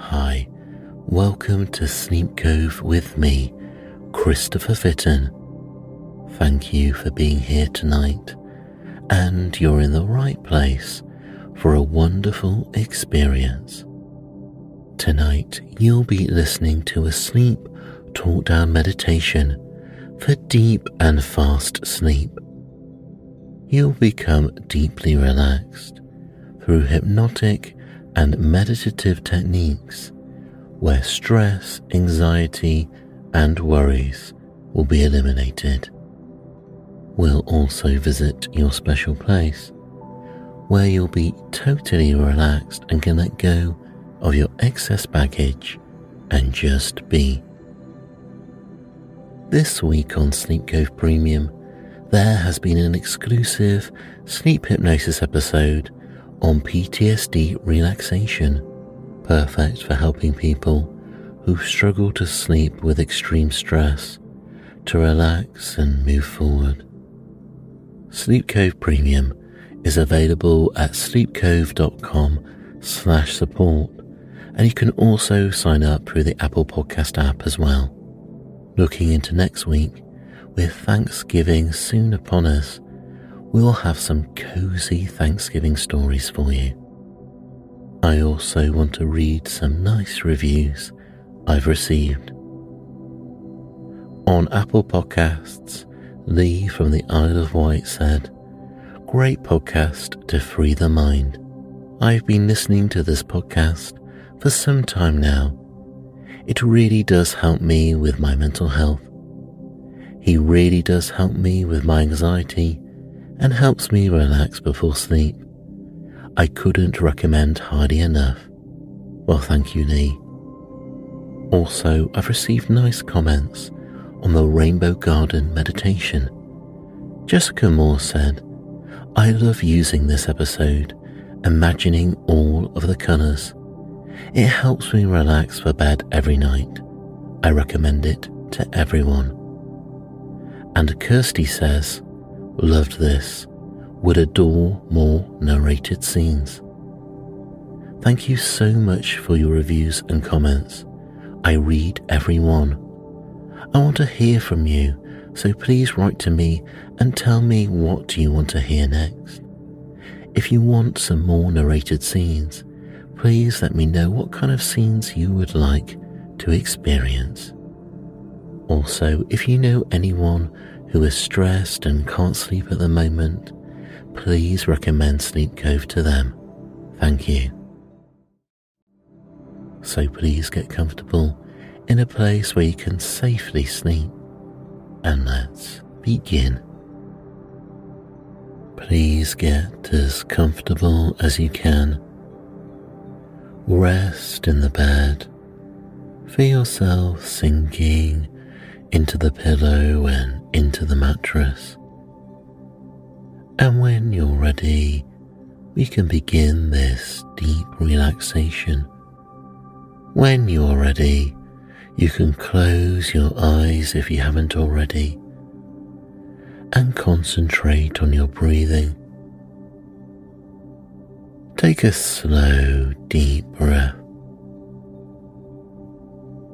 Hi, welcome to Sleep Cove with me, Christopher Fitton. Thank you for being here tonight, and you're in the right place for a wonderful experience. Tonight, you'll be listening to a sleep talk down meditation for deep and fast sleep. You'll become deeply relaxed through hypnotic and meditative techniques where stress, anxiety, and worries will be eliminated. We'll also visit your special place where you'll be totally relaxed and can let go of your excess baggage and just be. This week on Sleep Cove Premium, there has been an exclusive sleep hypnosis episode on PTSD relaxation, perfect for helping people who struggle to sleep with extreme stress to relax and move forward. Sleep Cove Premium is available at sleepcove.com slash support and you can also sign up through the Apple Podcast app as well. Looking into next week, with Thanksgiving soon upon us, we'll have some cozy Thanksgiving stories for you. I also want to read some nice reviews I've received. On Apple Podcasts, Lee from the Isle of Wight said, Great podcast to free the mind. I've been listening to this podcast for some time now. It really does help me with my mental health. He really does help me with my anxiety and helps me relax before sleep. I couldn't recommend Hardy enough. Well, thank you, Lee. Also, I've received nice comments on the Rainbow Garden meditation. Jessica Moore said, I love using this episode, imagining all of the colours. It helps me relax for bed every night. I recommend it to everyone. And Kirsty says, Loved this. Would adore more narrated scenes. Thank you so much for your reviews and comments. I read every one. I want to hear from you, so please write to me and tell me what you want to hear next. If you want some more narrated scenes, please let me know what kind of scenes you would like to experience. Also, if you know anyone who is stressed and can't sleep at the moment, please recommend Sleep Cove to them. Thank you. So please get comfortable in a place where you can safely sleep. And let's begin. Please get as comfortable as you can. Rest in the bed. Feel yourself sinking into the pillow and into the mattress. And when you're ready, we can begin this deep relaxation. When you're ready, you can close your eyes if you haven't already and concentrate on your breathing. Take a slow, deep breath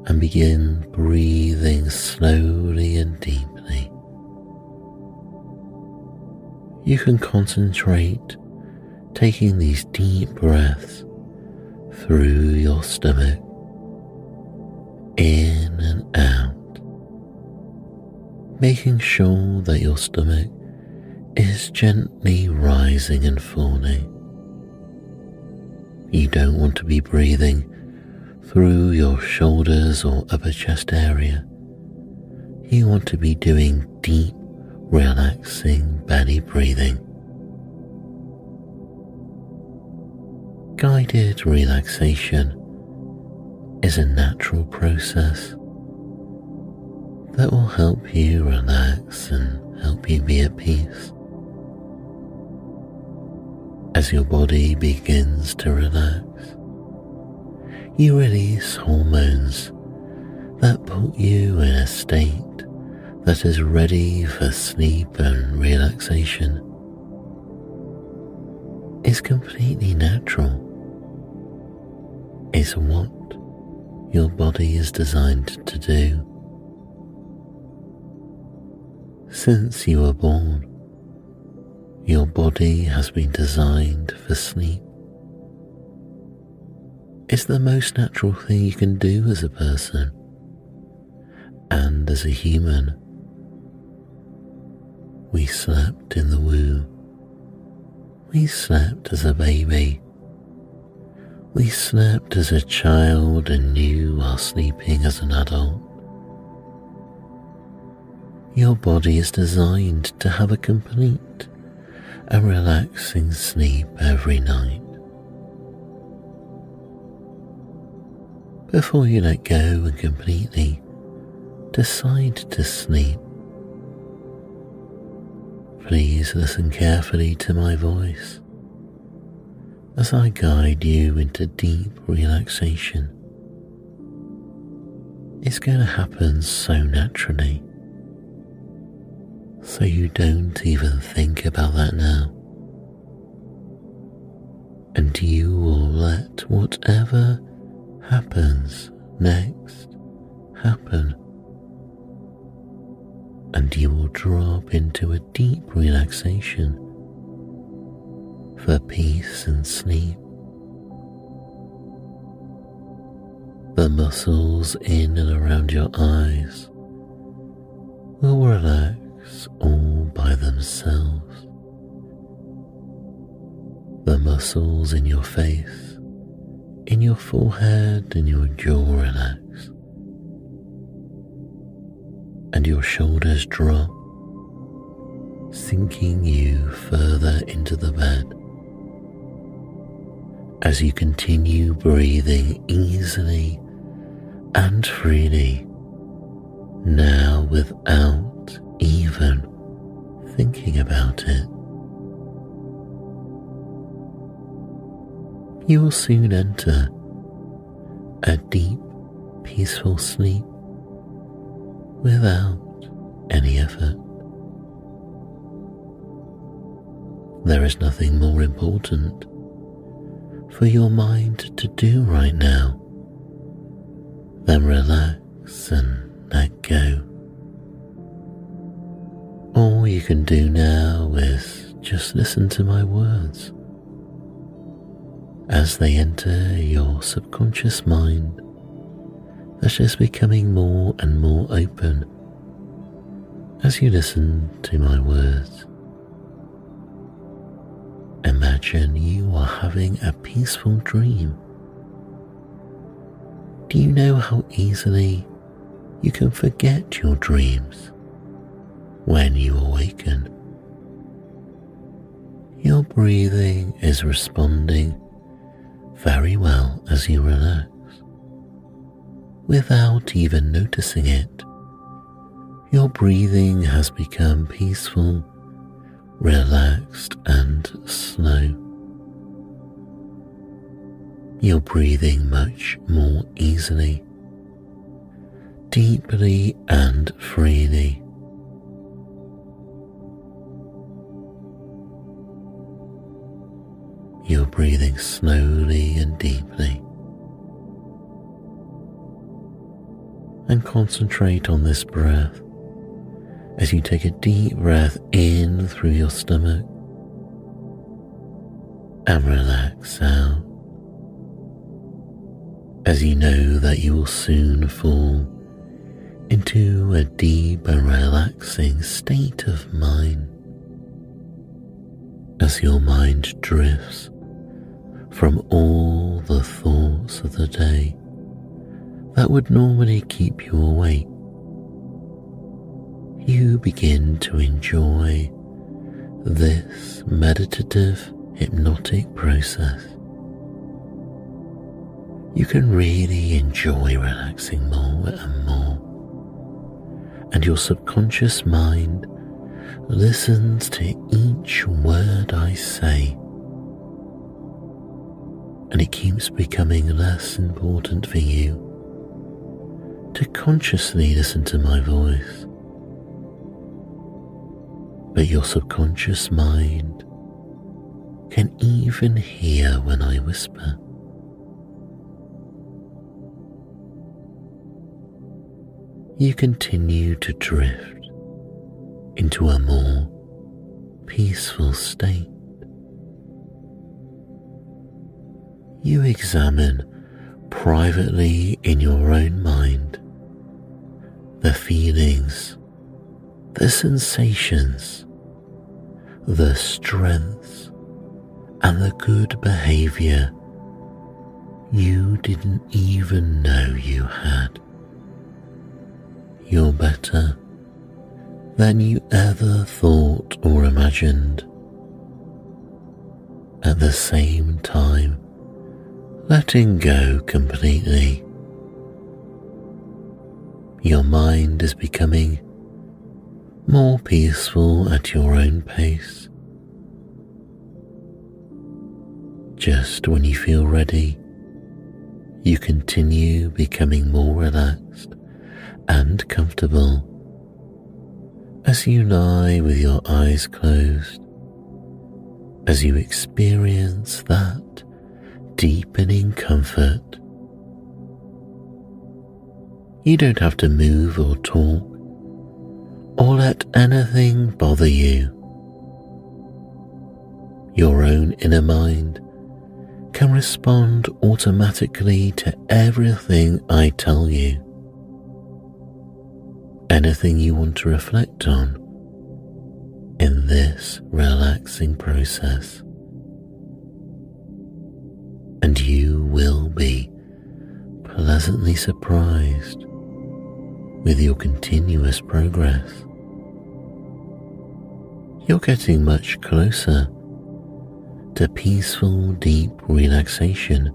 and begin breathing slowly and deeply. You can concentrate taking these deep breaths through your stomach, in and out, making sure that your stomach is gently rising and falling. You don't want to be breathing through your shoulders or upper chest area. You want to be doing deep, relaxing belly breathing. Guided relaxation is a natural process that will help you relax and help you be at peace. As your body begins to relax, you release hormones that put you in a state that is ready for sleep and relaxation. It's completely natural. is what your body is designed to do. Since you were born, your body has been designed for sleep. It's the most natural thing you can do as a person and as a human. We slept in the womb. We slept as a baby. We slept as a child and knew while sleeping as an adult. Your body is designed to have a complete and relaxing sleep every night. Before you let go and completely decide to sleep, please listen carefully to my voice as I guide you into deep relaxation. It's going to happen so naturally so you don't even think about that now. And you will let whatever happens next happen. And you will drop into a deep relaxation for peace and sleep. The muscles in and around your eyes will relax all by themselves. The muscles in your face, in your forehead, and your jaw relax. And your shoulders drop, sinking you further into the bed. As you continue breathing easily and freely, now without even thinking about it. You will soon enter a deep, peaceful sleep without any effort. There is nothing more important for your mind to do right now than relax and let go. All you can do now is just listen to my words as they enter your subconscious mind that is becoming more and more open as you listen to my words. Imagine you are having a peaceful dream. Do you know how easily you can forget your dreams? when you awaken. Your breathing is responding very well as you relax, without even noticing it. Your breathing has become peaceful, relaxed, and slow. You're breathing much more easily, deeply, and freely. You're breathing slowly and deeply. And concentrate on this breath as you take a deep breath in through your stomach and relax out. As you know that you will soon fall into a deep and relaxing state of mind as your mind drifts from all the thoughts of the day that would normally keep you awake. You begin to enjoy this meditative hypnotic process. You can really enjoy relaxing more and more, and your subconscious mind listens to each word I say and it keeps becoming less important for you to consciously listen to my voice. But your subconscious mind can even hear when I whisper. You continue to drift into a more peaceful state. You examine privately in your own mind the feelings, the sensations, the strengths, and the good behavior you didn't even know you had. You're better than you ever thought or imagined. At the same time, letting go completely. Your mind is becoming more peaceful at your own pace. Just when you feel ready, you continue becoming more relaxed and comfortable as you lie with your eyes closed, as you experience that deepening comfort. You don't have to move or talk or let anything bother you. Your own inner mind can respond automatically to everything I tell you. Anything you want to reflect on in this relaxing process. Pleasantly surprised with your continuous progress. You're getting much closer to peaceful, deep relaxation.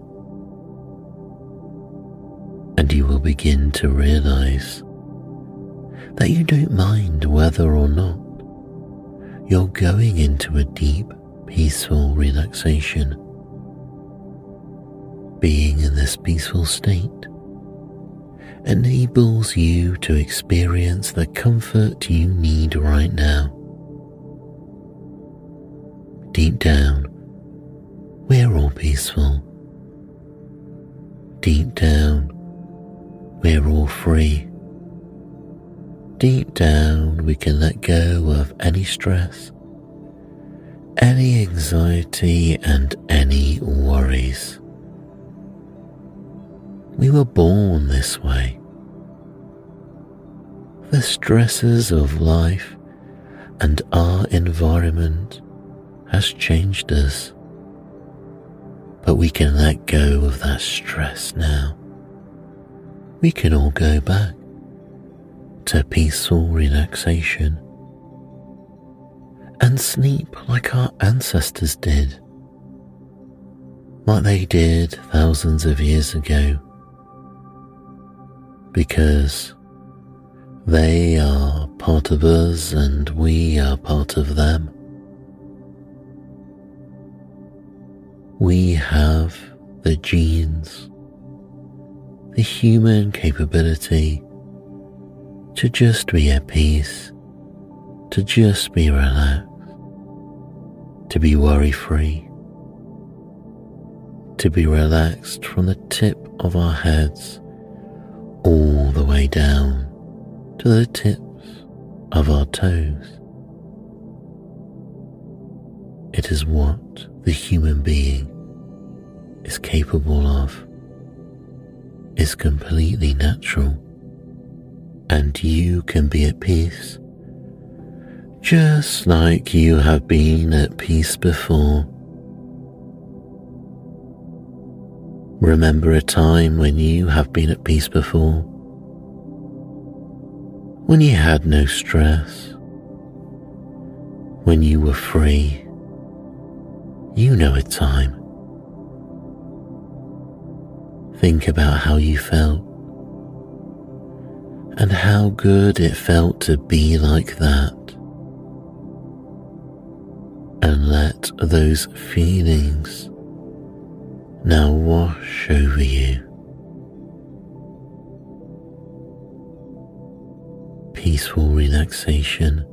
And you will begin to realize that you don't mind whether or not you're going into a deep, peaceful relaxation. Being in this peaceful state enables you to experience the comfort you need right now. Deep down, we're all peaceful. Deep down, we're all free. Deep down, we can let go of any stress, any anxiety, and any worries. We were born this way. The stresses of life and our environment has changed us but we can let go of that stress now. We can all go back to peaceful relaxation and sleep like our ancestors did, like they did thousands of years ago, because they are part of us and we are part of them. we have the genes, the human capability to just be at peace, to just be relaxed, to be worry free, to be relaxed from the tip of our heads all the way down to the tips of our toes. It is what the human being is capable of is completely natural, and you can be at peace just like you have been at peace before. Remember a time when you have been at peace before, when you had no stress, when you were free you know a time. Think about how you felt and how good it felt to be like that. And let those feelings now wash over you. Peaceful relaxation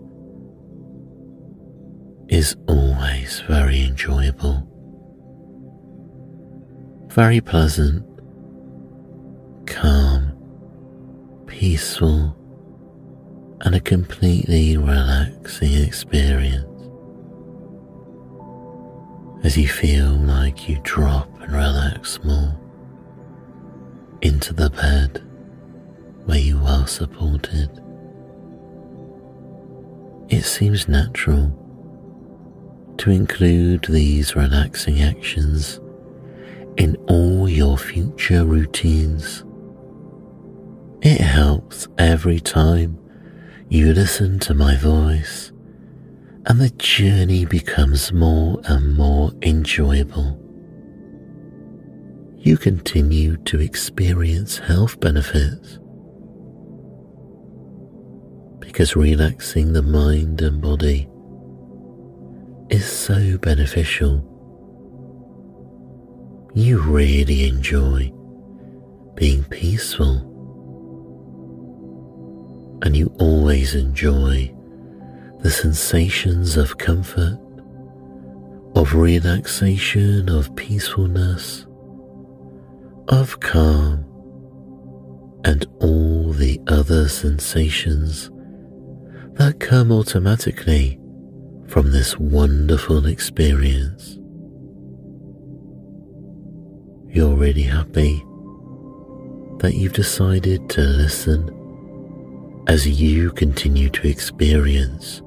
is always very enjoyable, very pleasant, calm, peaceful, and a completely relaxing experience as you feel like you drop and relax more into the bed where you are supported. It seems natural to include these relaxing actions in all your future routines. It helps every time you listen to my voice and the journey becomes more and more enjoyable. You continue to experience health benefits. Because relaxing the mind and body is so beneficial. You really enjoy being peaceful, and you always enjoy the sensations of comfort, of relaxation, of peacefulness, of calm, and all the other sensations that come automatically from this wonderful experience. You're really happy that you've decided to listen as you continue to experience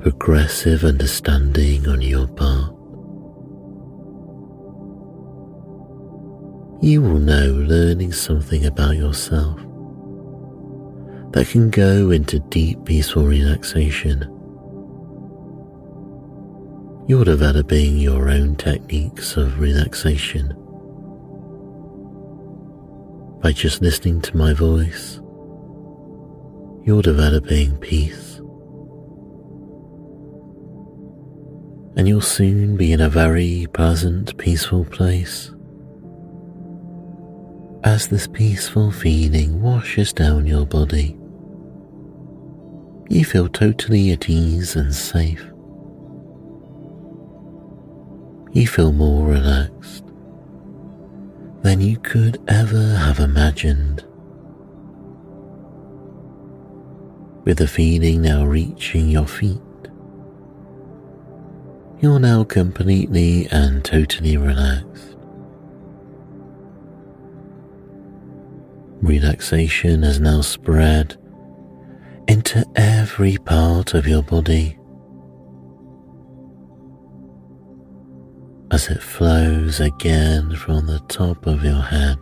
progressive understanding on your part. You will know learning something about yourself that can go into deep, peaceful relaxation. You're developing your own techniques of relaxation. By just listening to my voice, you're developing peace. And you'll soon be in a very pleasant, peaceful place as this peaceful feeling washes down your body you feel totally at ease and safe. You feel more relaxed than you could ever have imagined. With the feeling now reaching your feet, you're now completely and totally relaxed. Relaxation has now spread into every part of your body as it flows again from the top of your head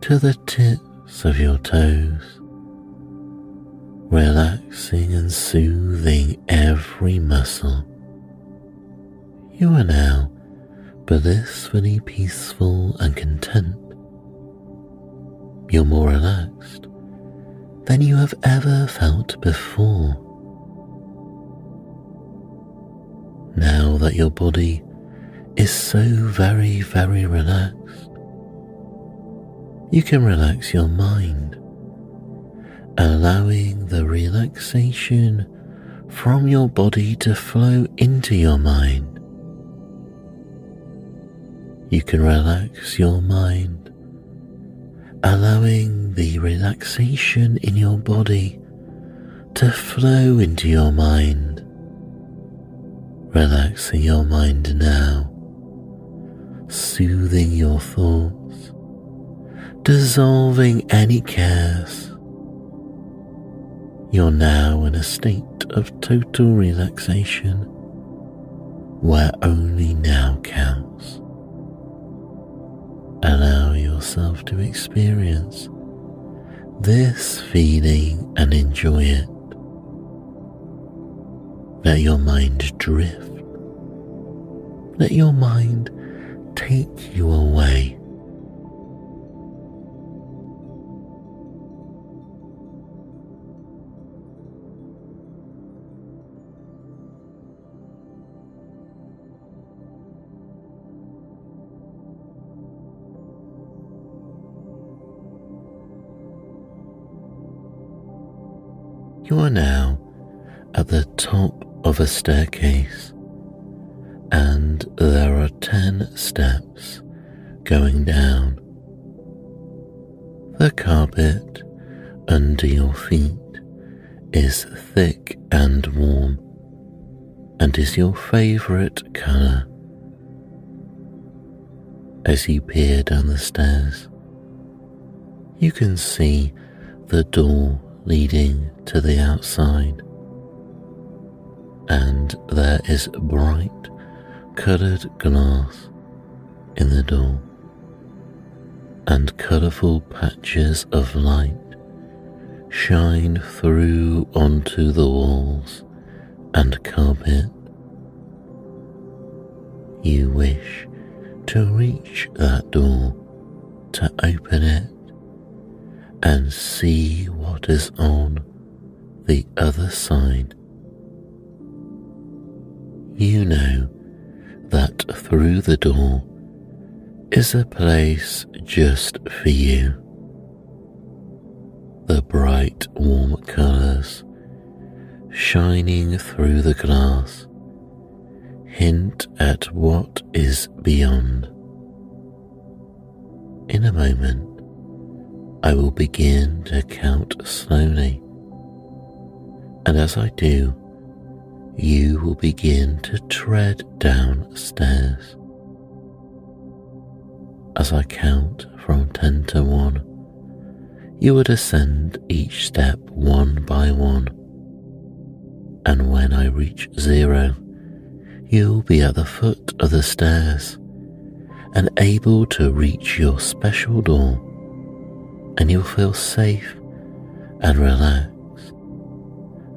to the tips of your toes, relaxing and soothing every muscle. You are now blissfully peaceful and content. You're more relaxed than you have ever felt before. Now that your body is so very, very relaxed, you can relax your mind, allowing the relaxation from your body to flow into your mind. You can relax your mind allowing the relaxation in your body to flow into your mind. Relaxing your mind now, soothing your thoughts, dissolving any cares. You're now in a state of total relaxation where only now counts. Allow yourself to experience this feeling and enjoy it. Let your mind drift. Let your mind take you away a staircase, and there are ten steps going down. The carpet under your feet is thick and warm and is your favourite colour. As you peer down the stairs, you can see the door leading to the outside, and there is bright coloured glass in the door and colourful patches of light shine through onto the walls and carpet. You wish to reach that door to open it and see what is on the other side. You know that through the door is a place just for you. The bright, warm colours shining through the glass hint at what is beyond. In a moment, I will begin to count slowly, and as I do, you will begin to tread downstairs. As I count from 10 to 1, you would ascend each step one by one. And when I reach zero, you'll be at the foot of the stairs and able to reach your special door and you'll feel safe and relaxed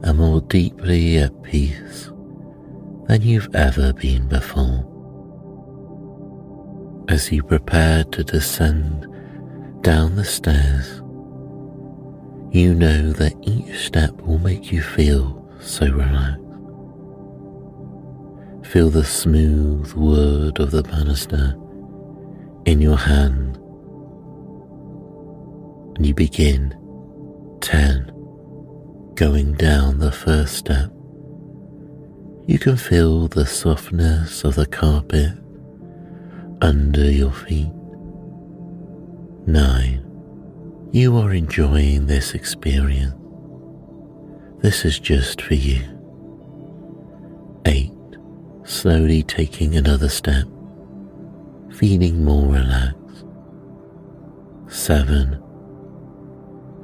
and more deeply at peace than you've ever been before. As you prepare to descend down the stairs, you know that each step will make you feel so relaxed. Feel the smooth word of the banister in your hand and you begin 10, going down the first step. You can feel the softness of the carpet under your feet. 9. You are enjoying this experience. This is just for you. 8. Slowly taking another step, feeling more relaxed. 7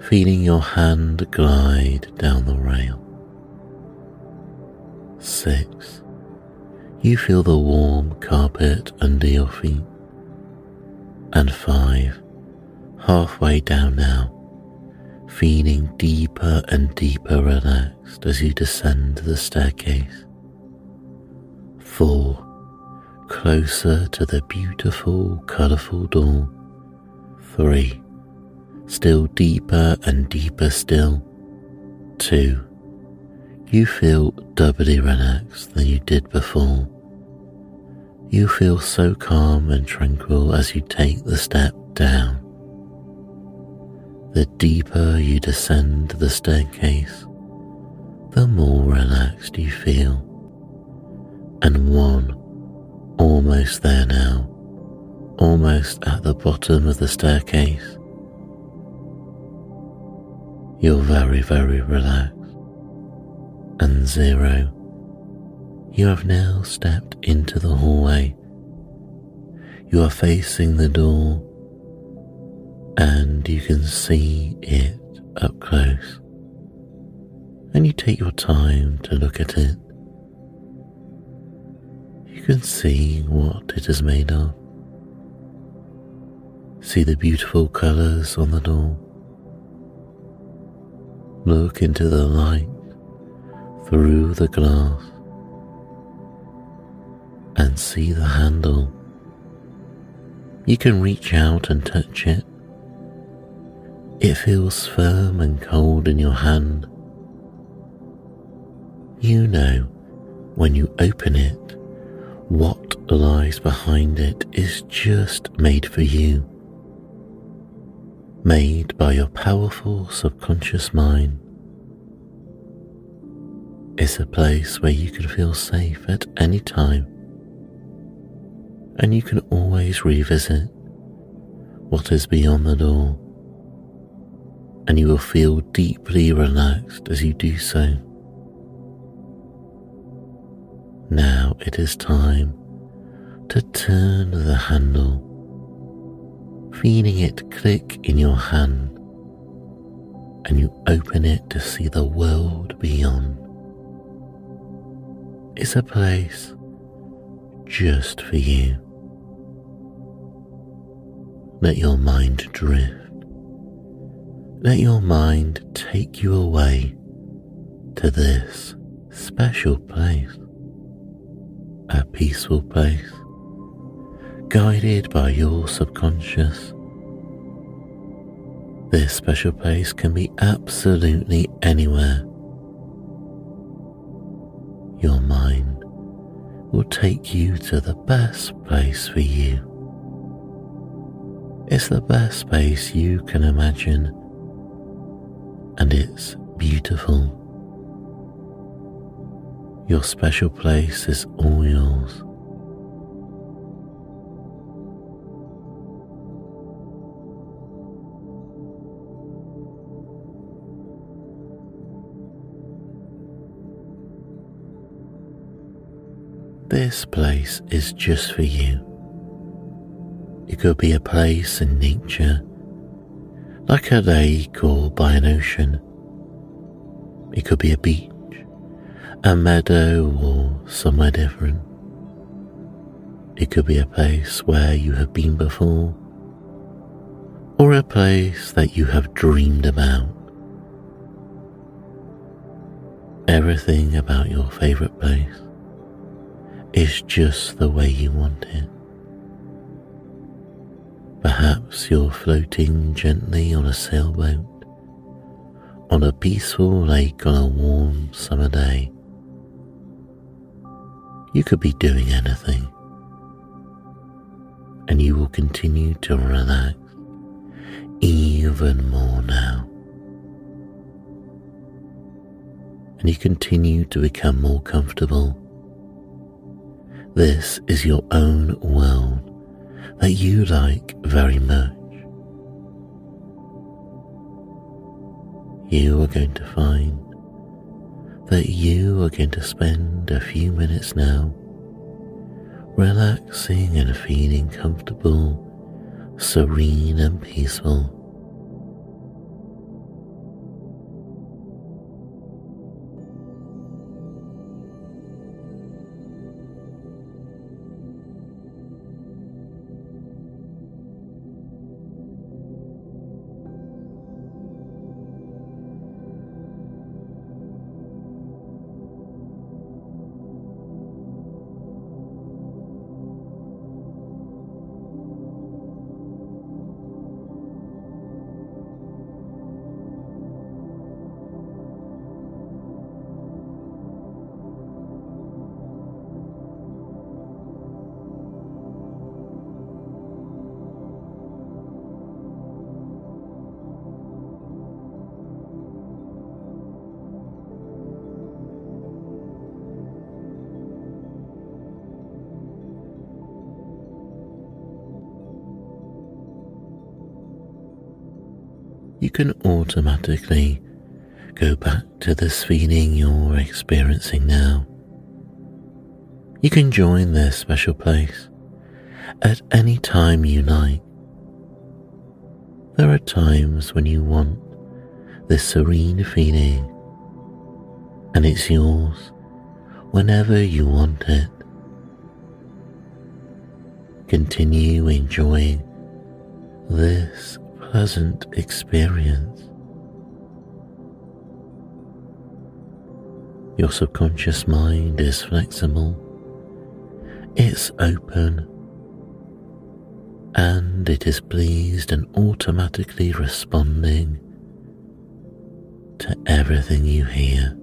feeling your hand glide down the rail. Six, you feel the warm carpet under your feet. And five, halfway down now, feeling deeper and deeper relaxed as you descend the staircase. Four, closer to the beautiful, colourful door. Three, still deeper and deeper still. Two, you feel doubly relaxed than you did before. You feel so calm and tranquil as you take the step down. The deeper you descend the staircase, the more relaxed you feel. And one, almost there now, almost at the bottom of the staircase, you're very, very relaxed. And zero, you have now stepped into the hallway. You are facing the door and you can see it up close. And you take your time to look at it. You can see what it is made of. See the beautiful colours on the door Look into the light through the glass and see the handle. You can reach out and touch it. It feels firm and cold in your hand. You know when you open it, what lies behind it is just made for you made by your powerful subconscious mind is a place where you can feel safe at any time and you can always revisit what is beyond the door. and you will feel deeply relaxed as you do so. Now it is time to turn the handle, feeling it click in your hand, and you open it to see the world beyond. It's a place just for you. Let your mind drift. Let your mind take you away to this special place, a peaceful place, guided by your subconscious. This special place can be absolutely anywhere. Your mind will take you to the best place for you. It's the best place you can imagine, and it's beautiful. Your special place is all yours. This place is just for you. It could be a place in nature, like a lake or by an ocean. It could be a beach, a meadow, or somewhere different. It could be a place where you have been before, or a place that you have dreamed about. Everything about your favorite place is just the way you want it. Perhaps you're floating gently on a sailboat on a peaceful lake on a warm summer day. You could be doing anything, and you will continue to relax even more now. And you continue to become more comfortable this is your own world that you like very much. You are going to find that you are going to spend a few minutes now relaxing and feeling comfortable, serene, and peaceful. Can automatically go back to this feeling you're experiencing now. You can join this special place at any time you like. There are times when you want this serene feeling, and it's yours whenever you want it. Continue enjoying this pleasant experience. Your subconscious mind is flexible, it's open, and it is pleased and automatically responding to everything you hear.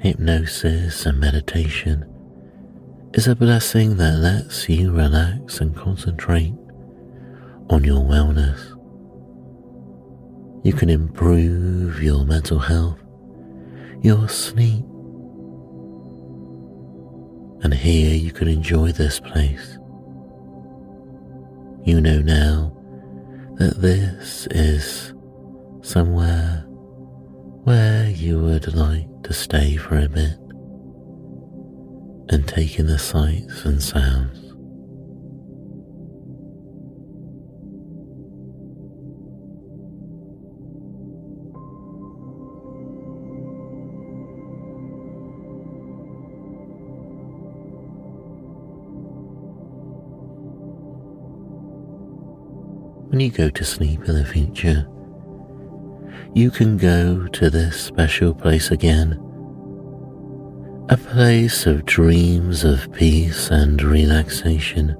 Hypnosis and meditation is a blessing that lets you relax and concentrate on your wellness. You can improve your mental health, your sleep, and here you can enjoy this place You know now that this is somewhere where you would like to stay for a bit and take in the sights and sounds. When you go to sleep in the future, you can go to this special place again. A place of dreams of peace and relaxation.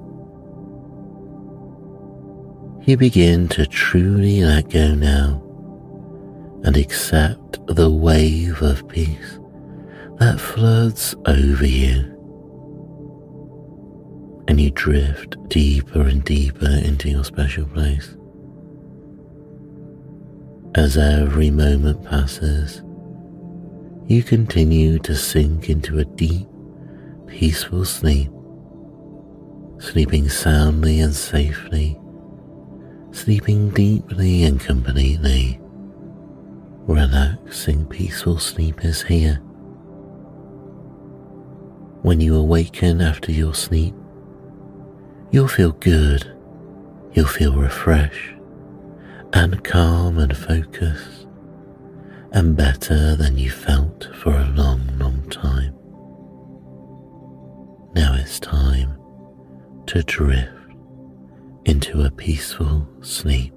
You begin to truly let go now and accept the wave of peace that floods over you. And you drift deeper and deeper into your special place. As every moment passes, you continue to sink into a deep, peaceful sleep, sleeping soundly and safely, sleeping deeply and completely. Relaxing, peaceful sleep is here. When you awaken after your sleep, you'll feel good, you'll feel refreshed, and calm and focused, and better than you felt for a long, long time. Now it's time to drift into a peaceful sleep.